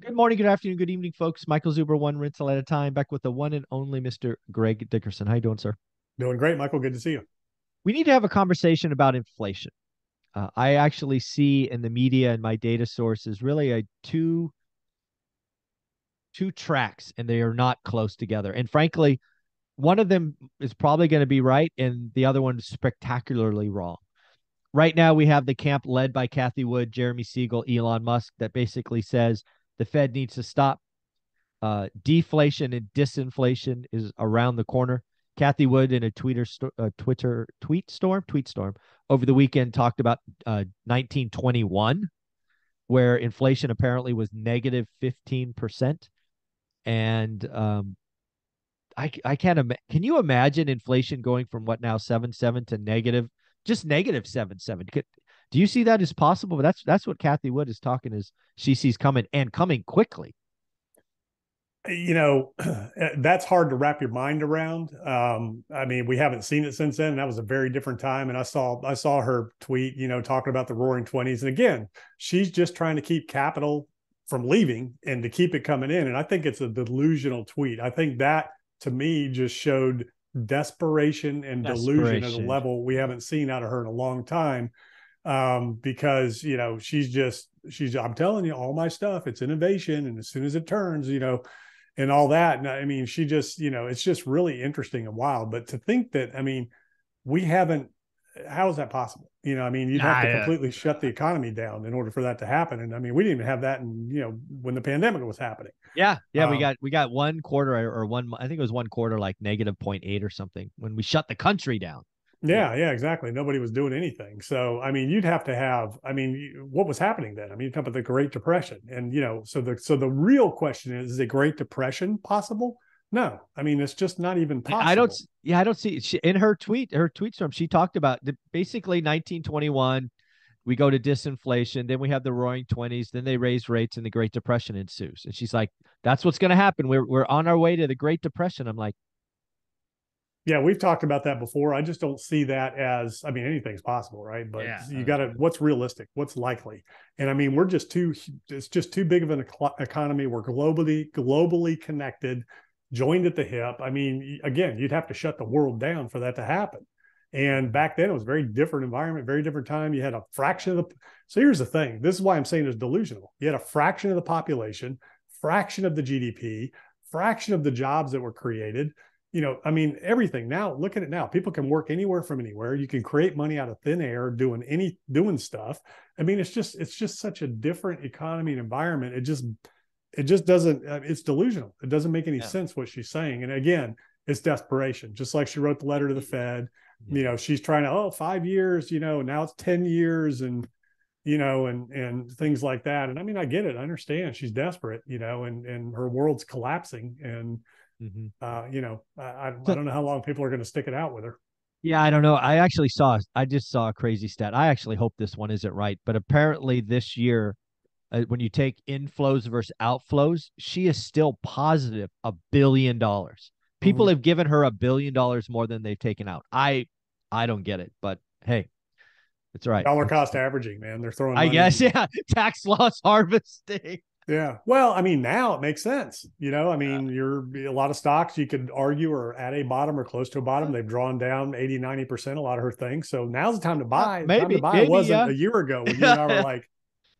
Good morning, good afternoon, good evening, folks. Michael Zuber, one rental at a time, back with the one and only Mr. Greg Dickerson. How you doing, sir? Doing great, Michael. Good to see you. We need to have a conversation about inflation. Uh, I actually see in the media and my data sources really a two two tracks, and they are not close together. And frankly, one of them is probably going to be right, and the other one is spectacularly wrong. Right now, we have the camp led by Cathie Wood, Jeremy Siegel, Elon Musk that basically says the Fed needs to stop. Uh, deflation and disinflation is around the corner. Cathie Wood in a Twitter sto- uh, Twitter tweet storm tweet storm over the weekend talked about uh, 1921, where inflation apparently was negative 15 percent, and um, I I can't imagine. Can you imagine inflation going from what now seven seven to negative just negative seven seven? Do you see that as possible? But that's that's what Cathie Wood is talking is she sees coming and coming quickly. You know, that's hard to wrap your mind around. Um, I mean, we haven't seen it since then. That was a very different time. And I saw I saw her tweet, you know, talking about the roaring twenties. And again, she's just trying to keep capital from leaving and to keep it coming in. And I think it's a delusional tweet. I think that to me just showed desperation and desperation. delusion at a level we haven't seen out of her in a long time um, because you know she's just she's I'm telling you all my stuff it's innovation and as soon as it turns you know and all that and I mean she just you know it's just really interesting and wild but to think that I mean we haven't how is that possible? You know I mean you'd have to completely shut the economy down in order for that to happen and I mean we didn't even have that in you know when the pandemic was happening. Yeah yeah um, we got we got one quarter or one I think it was one quarter like negative 0.8 or something when we shut the country down yeah, yeah, exactly. Nobody was doing anything. So, I mean, you'd have to have. I mean, what was happening then? I mean, you talk about the Great Depression, and you know, so the so the real question is: Is a Great Depression possible? No, I mean, it's just not even possible. I don't. Yeah, I don't see. She, in her tweet, her tweet storm, she talked about the, basically 1921. We go to disinflation, then we have the Roaring Twenties, then they raise rates, and the Great Depression ensues. And she's like, "That's what's going to happen. We're we're on our way to the Great Depression." I'm like, yeah, we've talked about that before. I just don't see that as, I mean, anything's possible, right? But yeah. you got to, what's realistic? What's likely? And I mean, we're just too, it's just too big of an economy. We're globally, globally connected, joined at the hip. I mean, again, you'd have to shut the world down for that to happen. And back then it was a very different environment, very different time. You had a fraction of the, so here's the thing. This is why I'm saying it's delusional. You had a fraction of the population, fraction of the GDP, fraction of the jobs that were created you know, I mean, everything now, look at it now. People can work anywhere from anywhere. You can create money out of thin air doing any doing stuff. I mean, it's just it's just such a different economy and environment. It just it just doesn't uh, it's delusional. It doesn't make any yeah. sense what she's saying. And again, it's desperation. Just like she wrote the letter to the Fed, you know, she's trying to, oh, five years, you know, now it's 10 years and you know, and and things like that. And I mean, I get it. I understand she's desperate, you know, and and her world's collapsing and Mm-hmm. Uh, you know, I, I, don't know how long people are going to stick it out with her. Yeah, I don't know. I actually saw, I just saw a crazy stat. I actually hope this one isn't right, but apparently this year, uh, when you take inflows versus outflows, she is still positive a billion dollars. People mm-hmm. have given her a billion dollars more than they've taken out. I, I don't get it, but hey, it's right. Dollar cost averaging, man. They're throwing. I guess, in. yeah. Tax loss harvesting. Yeah. Well, I mean, now it makes sense. You know, I mean, you're a lot of stocks you could argue are at a bottom or close to a bottom. Mm-hmm. They've drawn down 80, 90% a lot of her things. So now's the time to buy. maybe. Time to buy maybe, wasn't yeah. a year ago when you and I were like,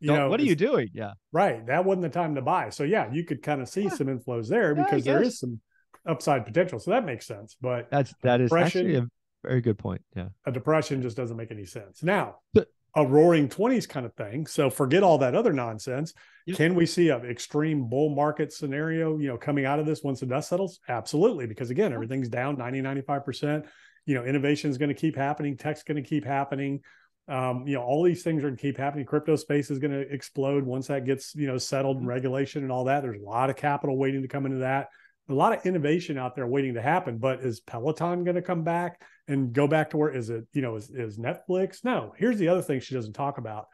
you know, what are you doing? Yeah. Right. That wasn't the time to buy. So yeah, you could kind of see yeah. some inflows there because there is some upside potential. So that makes sense. But that's that is actually a very good point. Yeah. A depression just doesn't make any sense. Now, but, a roaring 20s kind of thing. So forget all that other nonsense. Yep. Can we see an extreme bull market scenario, you know, coming out of this once the dust settles? Absolutely. Because again, everything's down 90, 95%. You know, innovation is going to keep happening. Tech's going to keep happening. Um, you know, all these things are going to keep happening. Crypto space is going to explode once that gets, you know, settled and mm-hmm. regulation and all that. There's a lot of capital waiting to come into that a lot of innovation out there waiting to happen. But is Peloton going to come back and go back to where is it? You know, is, is Netflix? No. Here's the other thing she doesn't talk about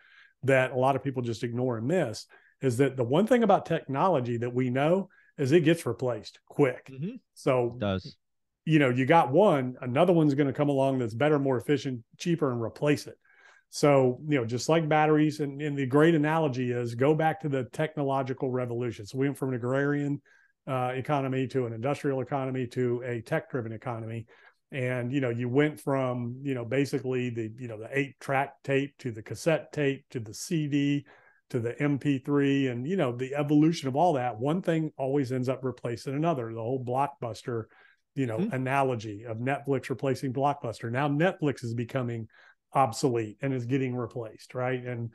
that a lot of people just ignore and miss is that the one thing about technology that we know is it gets replaced quick. Mm-hmm. So it does you know you got one, another one's going to come along that's better, more efficient, cheaper, and replace it. So, you know, just like batteries, and, and the great analogy is go back to the technological revolution. So we went from an agrarian uh, economy to an industrial economy to a tech driven economy. And, you know, you went from, you know, basically the, you know, the eight track tape to the cassette tape to the CD to the MP3 and, you know, the evolution of all that. One thing always ends up replacing another, the whole blockbuster, you know, mm-hmm. analogy of Netflix replacing blockbuster. Now Netflix is becoming obsolete and is getting replaced, right? And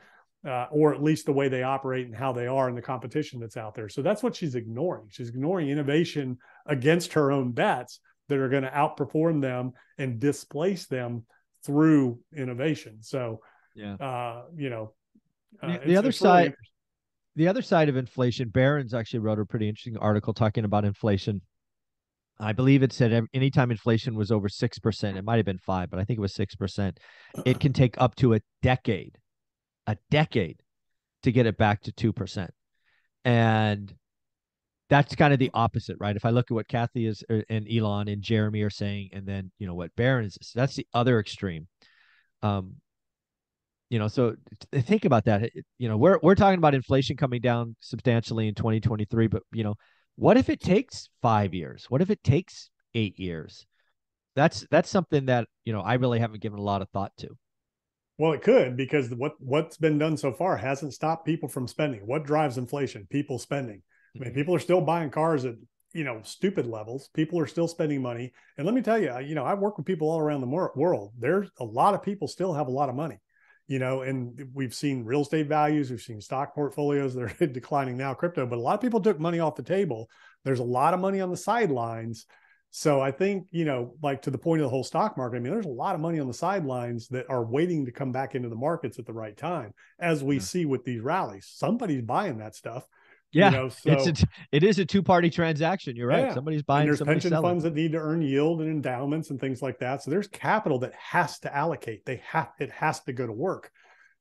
uh, or at least the way they operate and how they are in the competition that's out there. So that's what she's ignoring. She's ignoring innovation against her own bets that are going to outperform them and displace them through innovation. So, yeah, uh, you know, uh, the, the other side, the other side of inflation, Barron's actually wrote a pretty interesting article talking about inflation I believe it said anytime inflation was over 6%, it might have been five, but I think it was 6%, it can take up to a decade, a decade to get it back to 2%. And that's kind of the opposite, right? If I look at what Cathie is er, and Elon and Jeremy are saying, and then, you know, what Barron is, that's the other extreme. Um, you know, so think about that. You know, we're, we're talking about inflation coming down substantially in 2023, but, you know, what if it takes five years? What if it takes eight years? That's that's something that you know I really haven't given a lot of thought to. Well, it could because what what's been done so far hasn't stopped people from spending. What drives inflation? People spending. I mean, mm-hmm. people are still buying cars at you know stupid levels. People are still spending money. And let me tell you, you know, I work with people all around the world. There's a lot of people still have a lot of money you know, and we've seen real estate values, we've seen stock portfolios that are declining now, crypto, but a lot of people took money off the table. There's a lot of money on the sidelines. So I think, you know, like to the point of the whole stock market, I mean, there's a lot of money on the sidelines that are waiting to come back into the markets at the right time, as we yeah. see with these rallies. Somebody's buying that stuff. Yeah, you know, so, it's a, it is a two party transaction. You're right. Yeah. Somebody's buying. And there's somebody's pension selling. funds that need to earn yield and endowments and things like that. So there's capital that has to allocate. They have it has to go to work.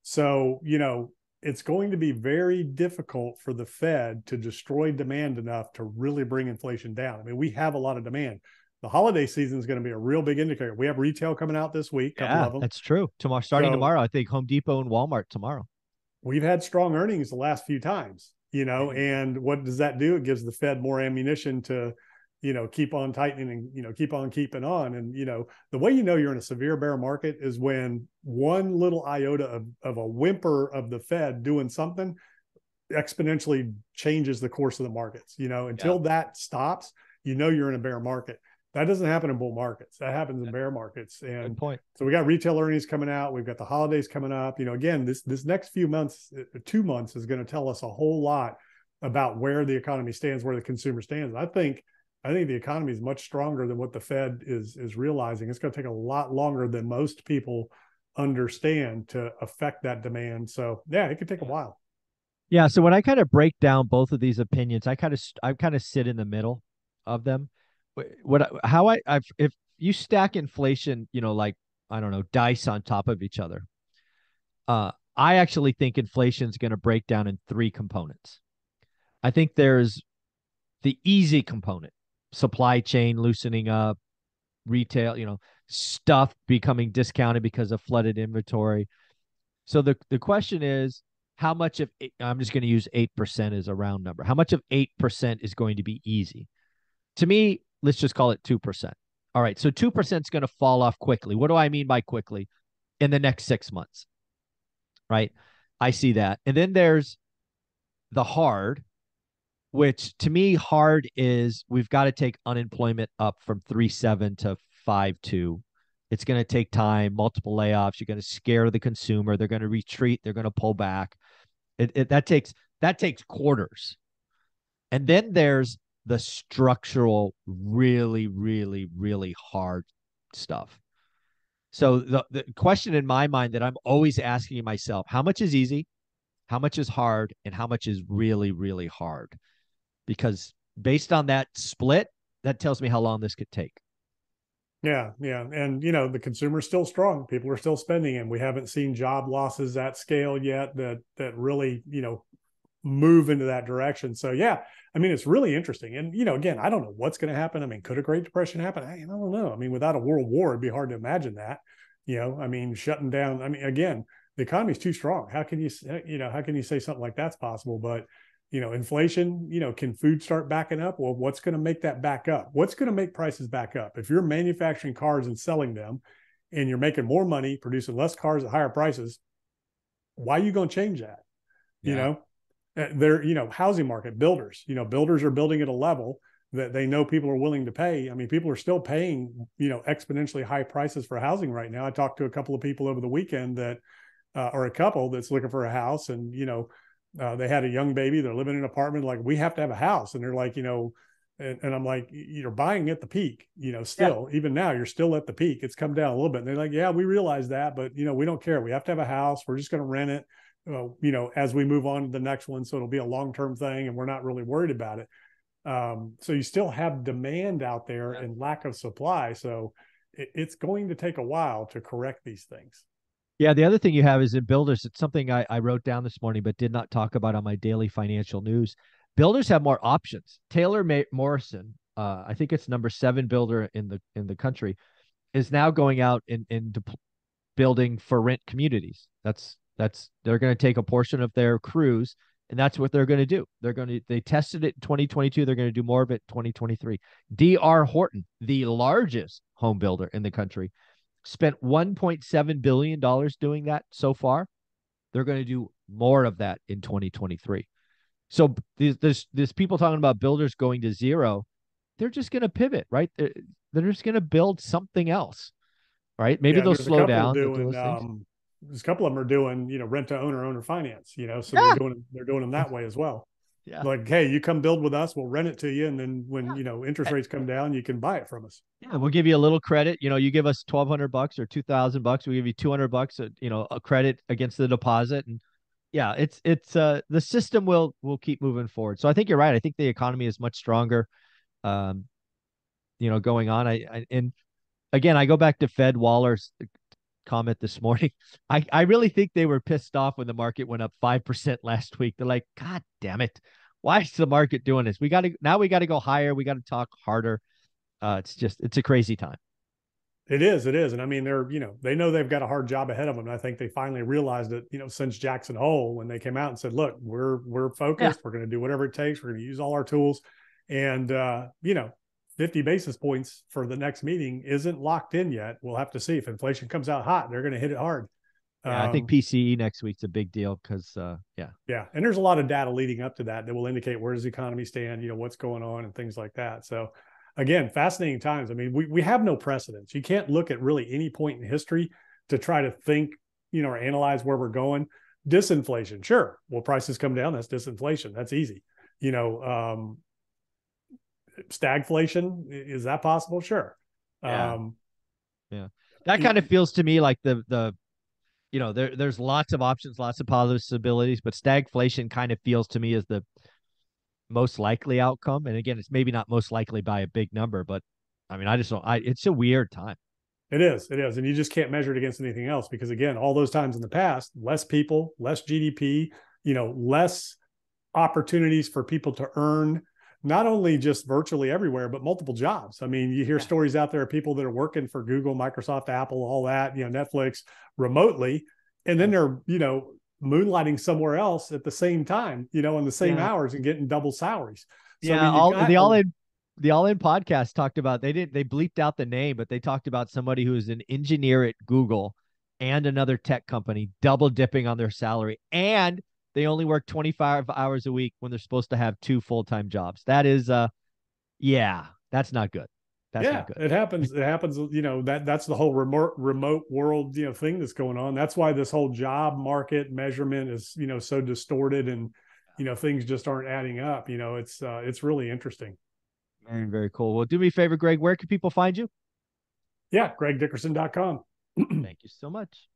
So you know it's going to be very difficult for the Fed to destroy demand enough to really bring inflation down. I mean, we have a lot of demand. The holiday season is going to be a real big indicator. We have retail coming out this week. Yeah, that's true. Tomorrow, starting so, tomorrow, I think Home Depot and Walmart tomorrow. We've had strong earnings the last few times you know, and what does that do? It gives the Fed more ammunition to, you know, keep on tightening and, you know, keep on keeping on. And, you know, the way you know you're in a severe bear market is when one little iota of, of a whimper of the Fed doing something exponentially changes the course of the markets. You know, until yeah. that stops, you know you're in a bear market. That doesn't happen in bull markets. That happens in bear markets. And Good point. So we got retail earnings coming out. We've got the holidays coming up. You know, again, this this next few months, uh, two months, is going to tell us a whole lot about where the economy stands, where the consumer stands. I think I think the economy is much stronger than what the Fed is is realizing. It's going to take a lot longer than most people understand to affect that demand. So yeah, it could take a while. Yeah. So when I kind of break down both of these opinions, I kind of I kind of sit in the middle of them what how I I've, if you stack inflation, you know, like I don't know, dice on top of each other. Uh, I actually think inflation is going to break down in three components. I think there's the easy component, supply chain loosening up, retail, you know, stuff becoming discounted because of flooded inventory. So the the question is, how much of I'm just going to use eight percent as a round number. How much of eight percent is going to be easy? To me, let's just call it 2%. All right. So 2% is going to fall off quickly. What do I mean by quickly? In the next six months. Right. I see that. And then there's the hard, which to me, hard is we've got to take unemployment up from 3.7 to 5.2. It's going to take time, multiple layoffs. You're going to scare the consumer. They're going to retreat. They're going to pull back. It, it, that takes that takes quarters. And then there's the structural, really, really, really hard stuff. So the, the question in my mind that I'm always asking myself, how much is easy? How much is hard? And how much is really, really hard? Because based on that split, that tells me how long this could take. Yeah, yeah. And you know, the consumer's still strong. People are still spending and we haven't seen job losses at scale yet that that really, you know, move into that direction. So yeah, I mean, it's really interesting. And you know, again, I don't know what's going to happen. I mean, could a Great Depression happen? I, I don't know. I mean, without a world war, it'd be hard to imagine that. You know, I mean, shutting down. I mean, again, the economy's too strong. How can you, you know, how can you say something like that's possible? But, you know, inflation, you know, can food start backing up? Well, what's going to make that back up? What's going to make prices back up? If you're manufacturing cars and selling them and you're making more money, producing less cars at higher prices, why are you going to change that? Yeah. You know, uh, they're, you know, housing market builders, you know, builders are building at a level that they know people are willing to pay. I mean, people are still paying, you know, exponentially high prices for housing right now. I talked to a couple of people over the weekend that, uh, or a couple that's looking for a house, and you know, uh, they had a young baby. They're living in an apartment. Like, we have to have a house, and they're like, you know, and, and I'm like, you're buying at the peak, you know, still, yeah. even now, you're still at the peak. It's come down a little bit. And they're like, yeah, we realize that, but you know, we don't care. We have to have a house. We're just going to rent it, uh, you know, as we move on to the next one. So it'll be a long term thing, and we're not really worried about it. Um, so you still have demand out there yeah. and lack of supply. So it, it's going to take a while to correct these things. Yeah, the other thing you have is in builders. It's something I, I wrote down this morning, but did not talk about on my daily financial news. Builders have more options. Taylor May- Morrison, uh, I think it's number seven builder in the in the country, is now going out and in, in building for rent communities. That's that's they're going to take a portion of their crews and that's what they're going to do. They're going to they tested it in 2022. They're going to do more of it 2023. DR Horton, the largest home builder in the country, spent 1.7 billion dollars doing that so far. They're going to do more of that in 2023. So there's there's, people talking about builders going to zero. They're just going to pivot, right? They're, they're just going to build something else, right? Maybe yeah, they'll slow down. Doing, um, there's a couple of them are doing, you know, rent to owner, owner finance, you know, so yeah. they're doing they're doing them that way as well. Yeah. Like, hey, you come build with us, we'll rent it to you. And then when, yeah. you know, interest rates come down, you can buy it from us. Yeah, we'll give you a little credit. You know, you give us twelve hundred bucks or two thousand bucks, we give you two hundred bucks, uh, you know, a credit against the deposit. And yeah, it's it's uh the system will will keep moving forward. So I think you're right. I think the economy is much stronger. Um, you know, going on. I, I and again, I go back to Fed Waller's comment this morning. I, I really think they were pissed off when the market went up 5% last week. They're like, God damn it. Why is the market doing this? We got to, now we got to go higher. We got to talk harder. Uh, it's just, it's a crazy time. It is. It is. And I mean, they're, you know, they know they've got a hard job ahead of them. And I think they finally realized it, you know, since Jackson Hole, when they came out and said, look, we're, we're focused. Yeah. We're going to do whatever it takes. We're going to use all our tools. And, uh, you know, 50 basis points for the next meeting isn't locked in yet. We'll have to see if inflation comes out hot, they're going to hit it hard. Yeah, um, I think um, PCE next week's a big deal because, uh, yeah, yeah, and there's a lot of data leading up to that that will indicate where does the economy stand, you know, what's going on and things like that. So, again, fascinating times. I mean, we we have no precedents. You can't look at really any point in history to try to think, you know, or analyze where we're going. Disinflation, sure. Well, prices come down. That's disinflation. That's easy. You know, um, stagflation is that possible sure yeah. um yeah that kind of feels to me like the the you know there there's lots of options lots of possibilities but stagflation kind of feels to me as the most likely outcome. And again it's maybe not most likely by a big number but i mean i just don't i it's a weird time. It is it is. And you just can't measure it against anything else because again all those times in the past less people less gdp you know less opportunities for people to earn not only just virtually everywhere, but multiple jobs. I mean, you hear yeah. stories out there of people that are working for Google, Microsoft, Apple, all that, you know, Netflix remotely, and then they're, you know, moonlighting somewhere else at the same time, you know, in the same yeah. hours and getting double salaries. So, yeah, I mean, all, got, the all in the all in podcast talked about they didn't they bleeped out the name, but they talked about somebody who is an engineer at Google and another tech company double dipping on their salary and they only work 25 hours a week when they're supposed to have two full-time jobs. That is uh yeah, that's not good. That's yeah, not good. it happens. It happens. You know that that's the whole remote remote world you know thing that's going on. That's why this whole job market measurement is you know so distorted and you know things just aren't adding up. You know it's uh, it's really interesting. Very very cool. Well, do me a favor, Greg. Where can people find you? Yeah, gregdickerson.com. Thank you so much.